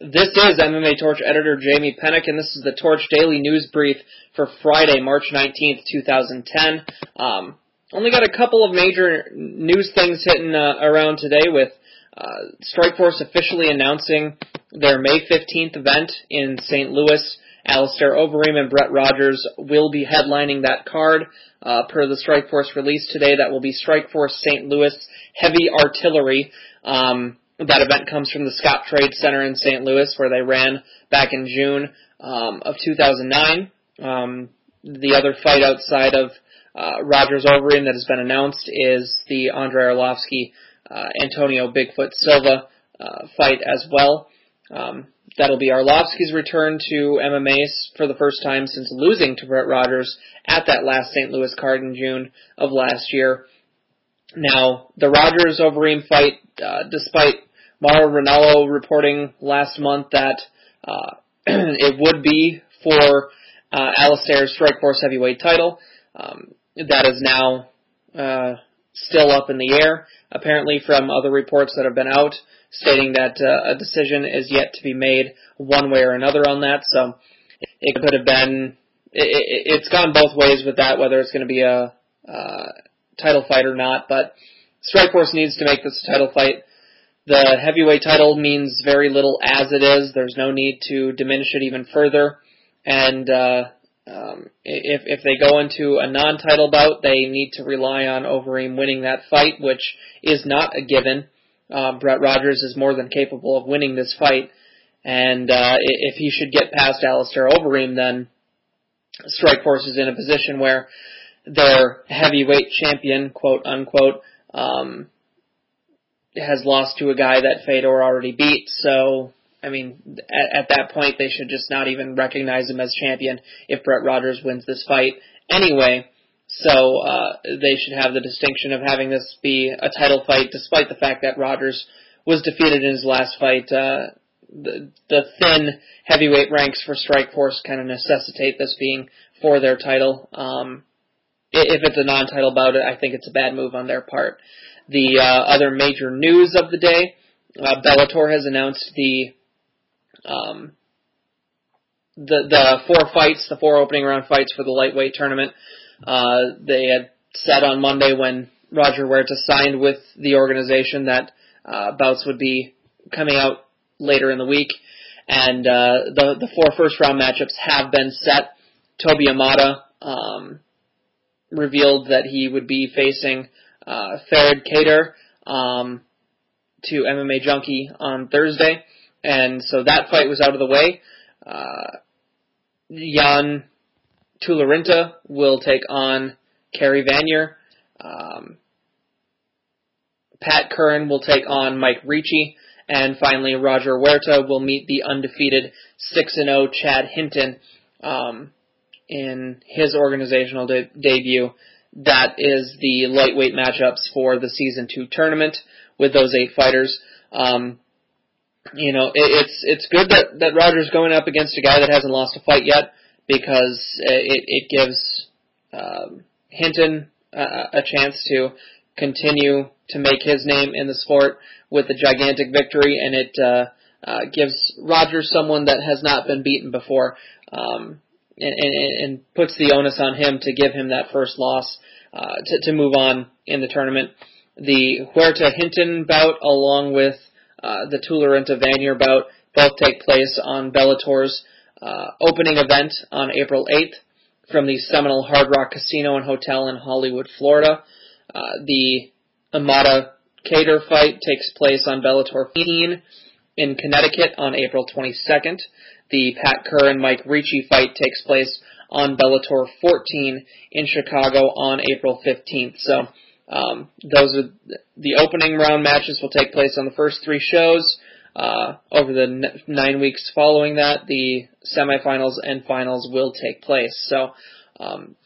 This is MMA Torch editor Jamie Penick, and this is the Torch Daily News Brief for Friday, March 19th, 2010. Um, only got a couple of major news things hitting uh, around today with uh, Strikeforce officially announcing their May 15th event in St. Louis. Alistair Overeem and Brett Rogers will be headlining that card. Uh, per the Strikeforce release today, that will be Strikeforce St. Louis Heavy Artillery. Um, that event comes from the Scottrade Center in St. Louis, where they ran back in June um, of 2009. Um, the other fight outside of uh, Rogers Overeem that has been announced is the Andrei Arlovsky uh, Antonio Bigfoot Silva uh, fight as well. Um, that'll be Arlovsky's return to MMA for the first time since losing to Brett Rogers at that last St. Louis card in June of last year. Now, the Rogers Overeem fight, uh, despite Mauro Ranallo reporting last month that uh, it would be for uh, Alistair's Strikeforce heavyweight title. Um, that is now uh, still up in the air, apparently from other reports that have been out stating that uh, a decision is yet to be made one way or another on that. So it could have been, it, it's gone both ways with that, whether it's going to be a uh, title fight or not. But Strikeforce needs to make this a title fight. The heavyweight title means very little as it is. There's no need to diminish it even further. And uh, um, if if they go into a non-title bout, they need to rely on Overeem winning that fight, which is not a given. Uh, Brett Rogers is more than capable of winning this fight, and uh, if he should get past Alistair Overeem, then Strikeforce is in a position where their heavyweight champion, quote unquote, um, has lost to a guy that Fedor already beat. So, I mean, at, at that point, they should just not even recognize him as champion if Brett Rogers wins this fight anyway. So uh, they should have the distinction of having this be a title fight, despite the fact that Rogers was defeated in his last fight. Uh, the, the thin heavyweight ranks for Strikeforce kind of necessitate this being for their title. Um, if it's a non-title bout, I think it's a bad move on their part. The uh, other major news of the day, uh, Bellator has announced the um, the the four fights, the four opening round fights for the lightweight tournament. Uh, they had said on Monday when Roger Huerta signed with the organization that uh, bouts would be coming out later in the week, and uh, the the four first round matchups have been set. Toby Imada um, revealed that he would be facing uh, Farid Kader um, to MMA Junkie on Thursday, and so that fight was out of the way. Uh, Jan Tularintha will take on Carey Vanier. Um, Pat Curran will take on Mike Ricci. And finally, Roger Huerta will meet the undefeated 6-0 Chad Hinton um, in his organizational de- debut. That is the lightweight matchups for the season two tournament with those eight fighters. Um, you know, it, it's it's good that that Roger's going up against a guy that hasn't lost a fight yet because it it gives um, Hinton a, chance to continue to make his name in the sport with a gigantic victory, and it uh, uh, gives Roger someone that has not been beaten before, um, and, and, and puts the onus on him to give him that first loss uh, to, to move on in the tournament. The Huerta Hinton bout, along with uh, the Tularintha Vanier bout, both take place on Bellator's uh, opening event on April 8th from the Seminole Hard Rock Casino and Hotel in Hollywood, Florida. Uh, the Imada Kader fight takes place on Bellator 15 in Connecticut on April 22nd. The Pat Kerr and Mike Ricci fight takes place on Bellator 14 in Chicago on April 15th. So um, those are the opening round matches will take place on the first three shows. Uh, over the n- nine weeks following that, the semifinals and finals will take place. So um,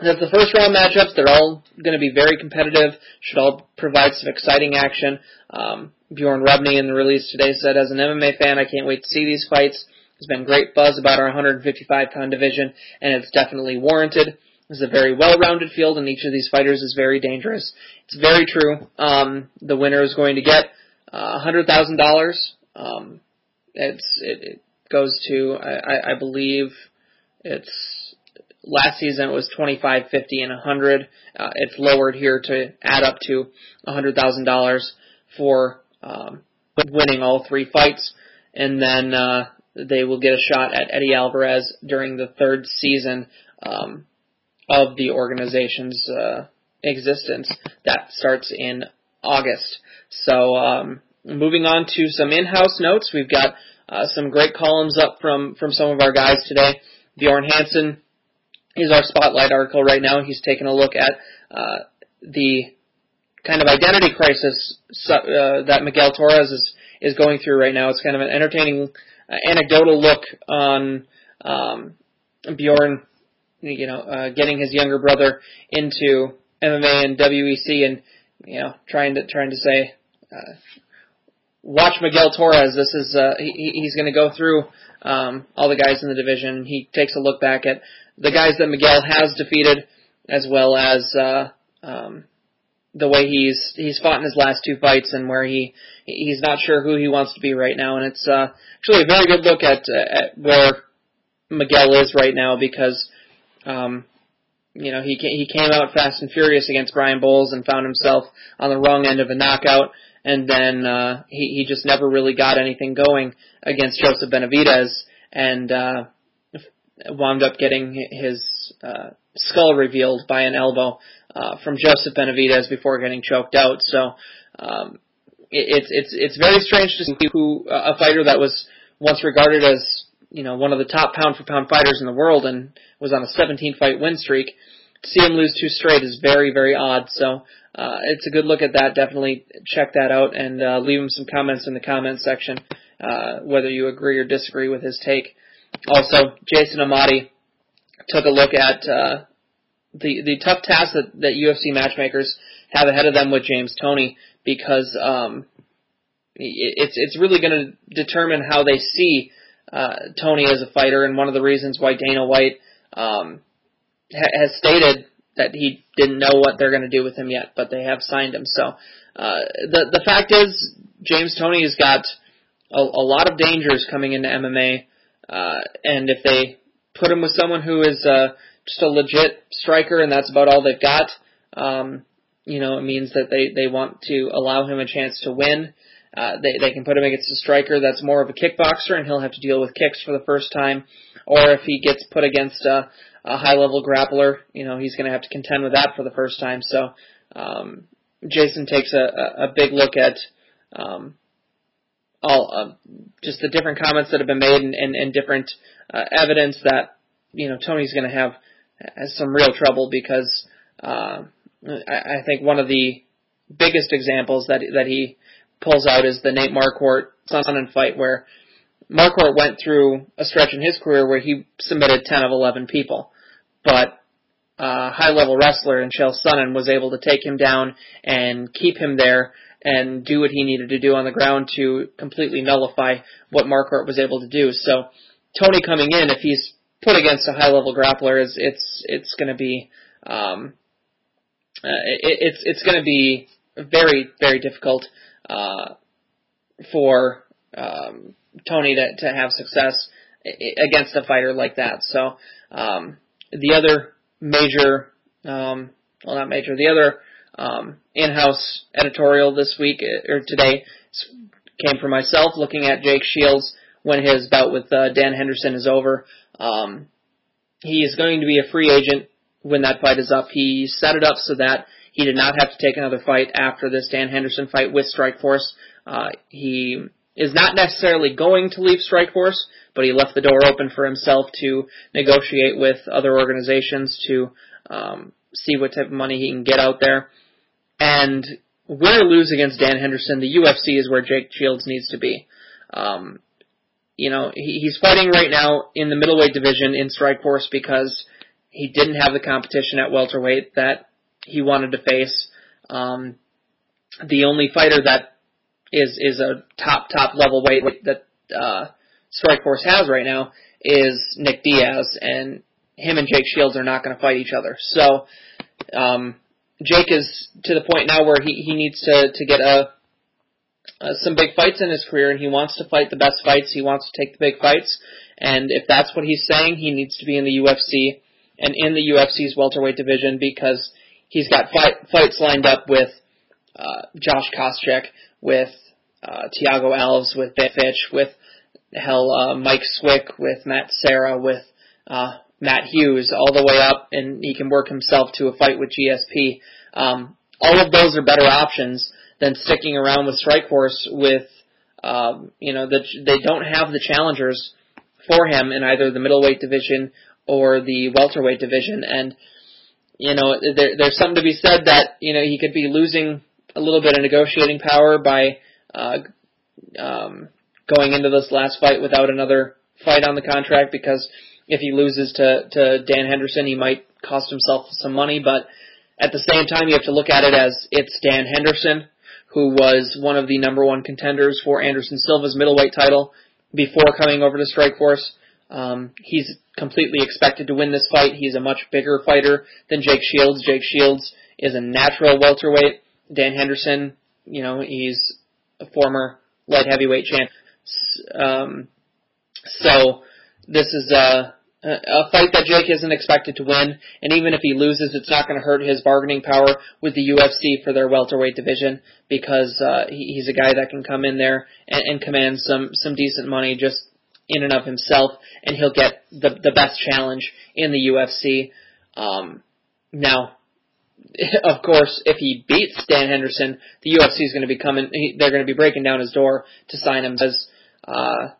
that's the first round matchups. They're all going to be very competitive. Should all provide some exciting action. Um, Bjorn Rebney in the release today said, "As an MMA fan, I can't wait to see these fights. There's been great buzz about our 155 pound division, and it's definitely warranted." This is a very well-rounded field, and each of these fighters is very dangerous. It's very true. Um, the winner is going to get uh, $100,000 um, it's it, it goes to I, I believe it's last season it was twenty five, fifty, and hundred. Uh, it's lowered here to add up to hundred thousand dollars for um, winning all three fights, and then uh, they will get a shot at Eddie Alvarez during the third season um, of the organization's uh, existence. That starts in August. So um, moving on to some in-house notes, we've got uh, some great columns up from from some of our guys today. Bjorn Hansen is our spotlight article right now. He's taking a look at uh, the kind of identity crisis uh, that Miguel Torres is is going through right now. It's kind of an entertaining anecdotal look on um, Bjorn, you know, uh, getting his younger brother into MMA and WEC, and you know, trying to trying to say, uh, watch Miguel Torres. This is uh, he, he's going to go through um, all the guys in the division. He takes a look back at the guys that Miguel has defeated, as well as uh, um, the way he's he's fought in his last two fights and where he he's not sure who he wants to be right now. And it's uh, actually a very good look at uh, at where Miguel is right now because. Um, you know, he he came out fast and furious against Brian Bowles and found himself on the wrong end of a knockout, and then uh, he he just never really got anything going against Joseph Benavidez, and uh, wound up getting his uh, skull revealed by an elbow uh, from Joseph Benavidez before getting choked out. So um, it, it's it's it's very strange to see who a fighter that was once regarded as you know, one of the top pound for pound fighters in the world and was on a 17 fight win streak. To see him lose two straight is very, very odd. So, uh, it's a good look at that. Definitely check that out and, uh, leave him some comments in the comments section, uh, whether you agree or disagree with his take. Also, Jason Amati took a look at, uh, the, the tough task that, that UFC matchmakers have ahead of them with James Toney because, um, it's, it's really going to determine how they see uh, Toney as a fighter, and one of the reasons why Dana White um, ha- has stated that he didn't know what they're going to do with him yet, but they have signed him. So uh, the the fact is, James Toney has got a, a lot of dangers coming into MMA, uh, and if they put him with someone who is uh, just a legit striker, and that's about all they've got. Um, you know, it means that they they want to allow him a chance to win. Uh, they they can put him against a striker that's more of a kickboxer, and he'll have to deal with kicks for the first time. Or if he gets put against a, a high level grappler, you know he's going to have to contend with that for the first time. So um, Jason takes a, a, a big look at um, all uh, just the different comments that have been made and, and, and different uh, evidence that you know Toney's going to have has some real trouble because uh, I, I think one of the biggest examples that that he pulls out is the Nate Marquardt Sonnen fight where Marquardt went through a stretch in his career where he submitted 10 of 11 people. But uh, high level wrestler in Chael Sonnen was able to take him down and keep him there and do what he needed to do on the ground to completely nullify what Marquardt was able to do. So Toney coming in, if he's put against a high level grappler, is it's it's going to be um, uh, it, it's it's going to be very very difficult uh, for um, Toney to, to have success against a fighter like that. So um, the other major, um, well not major, the other um, in-house editorial this week uh, or today came from myself looking at Jake Shields when his bout with uh, Dan Henderson is over. Um, he is going to be a free agent when that fight is up. He set it up so that he did not have to take another fight after this Dan Henderson fight with Strikeforce. Uh, he is not necessarily going to leave Strikeforce, but he left the door open for himself to negotiate with other organizations to um, see what type of money he can get out there. And win or lose against Dan Henderson, the UFC is where Jake Shields needs to be. Um, you know, he, he's fighting right now in the middleweight division in Strikeforce because he didn't have the competition at welterweight that he wanted to face. Um, the only fighter that is is a top top level weight that uh, Strikeforce has right now is Nick Diaz, and him and Jake Shields are not going to fight each other. So um, Jake is to the point now where he he needs to to get a uh, some big fights in his career, and he wants to fight the best fights. He wants to take the big fights, and if that's what he's saying, he needs to be in the UFC and in the UFC's welterweight division because he's got fight, fights lined up with uh, Josh Koscheck, with uh, Thiago Alves, with Ben with hell uh, Mike Swick, with Matt Serra, with uh, Matt Hughes, all the way up, and he can work himself to a fight with GSP. Um, all of those are better options than sticking around with Strikeforce with, um, you know, the, they don't have the challengers for him in either the middleweight division or the welterweight division, and you know, there, there's something to be said that you know he could be losing a little bit of negotiating power by uh, um, going into this last fight without another fight on the contract because if he loses to to Dan Henderson, he might cost himself some money, but at the same time, you have to look at it as it's Dan Henderson, who was one of the number one contenders for Anderson Silva's middleweight title before coming over to Strikeforce. Um, he's completely expected to win this fight. He's a much bigger fighter than Jake Shields. Jake Shields is a natural welterweight. Dan Henderson, you know, he's a former light heavyweight champ. Um, so this is a, a fight that Jake isn't expected to win, and even if he loses, it's not going to hurt his bargaining power with the UFC for their welterweight division because uh, he, he's a guy that can come in there and, and command some some decent money just in and of himself, and he'll get the the best challenge in the UFC. Um, now, of course, if he beats Dan Henderson, the UFC is going to be coming. They're going to be breaking down his door to sign him because uh,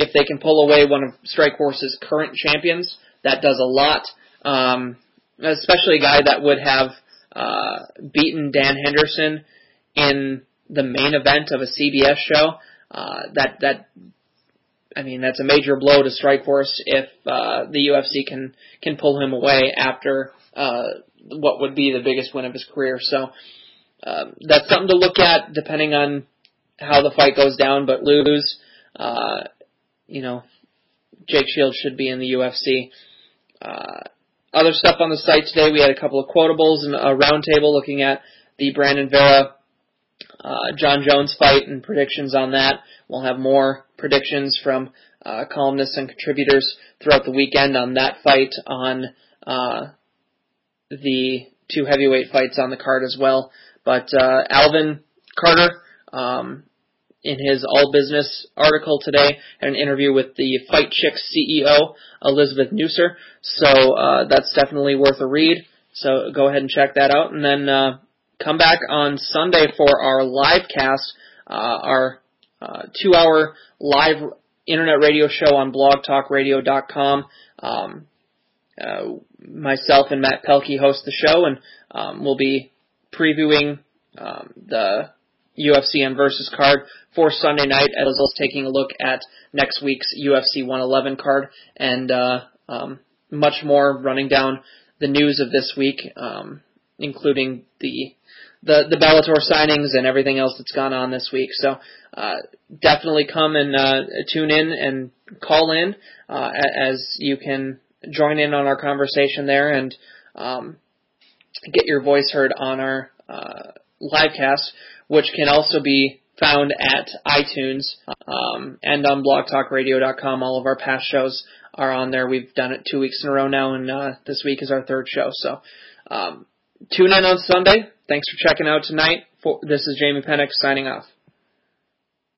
if they can pull away one of Strikeforce's current champions, that does a lot. Um, especially a guy that would have uh, beaten Dan Henderson in the main event of a CBS show. Uh, that that I mean, that's a major blow to Strikeforce if uh, the UFC can can pull him away after uh, what would be the biggest win of his career. So um, that's something to look at, depending on how the fight goes down. But lose, uh, you know, Jake Shields should be in the UFC. Uh, other stuff on the site today, we had a couple of quotables and a roundtable looking at the Brandon Vera uh, Jon Jones fight and predictions on that. We'll have more predictions from uh, columnists and contributors throughout the weekend on that fight, on uh, the two heavyweight fights on the card as well. But uh, Alvin Carter, um, in his All Business article today, an interview with the Fight Chicks CEO, Elizabeth Neusser. So uh, that's definitely worth a read. So go ahead and check that out. And then uh, come back on Sunday for our live cast, uh, our uh, two hour live internet radio show on blogtalkradio.com. Um, uh, myself and Matt Pelkey host the show, and um, we'll be previewing um, the UFC and Versus card for Sunday night, as well as taking a look at next week's UFC 111 card and uh, um, much more, running down the news of this week, um, including the the the Bellator signings and everything else that's gone on this week. So uh, definitely come and uh, tune in and call in uh, as you can join in on our conversation there and um, get your voice heard on our uh, live cast, which can also be found at iTunes um, and on blogtalkradio.com. All of our past shows are on there. We've done it two weeks in a row now, and uh, this week is our third show. So um, tune in on Sunday. Thanks for checking out tonight. For, This is Jamie Penick signing off.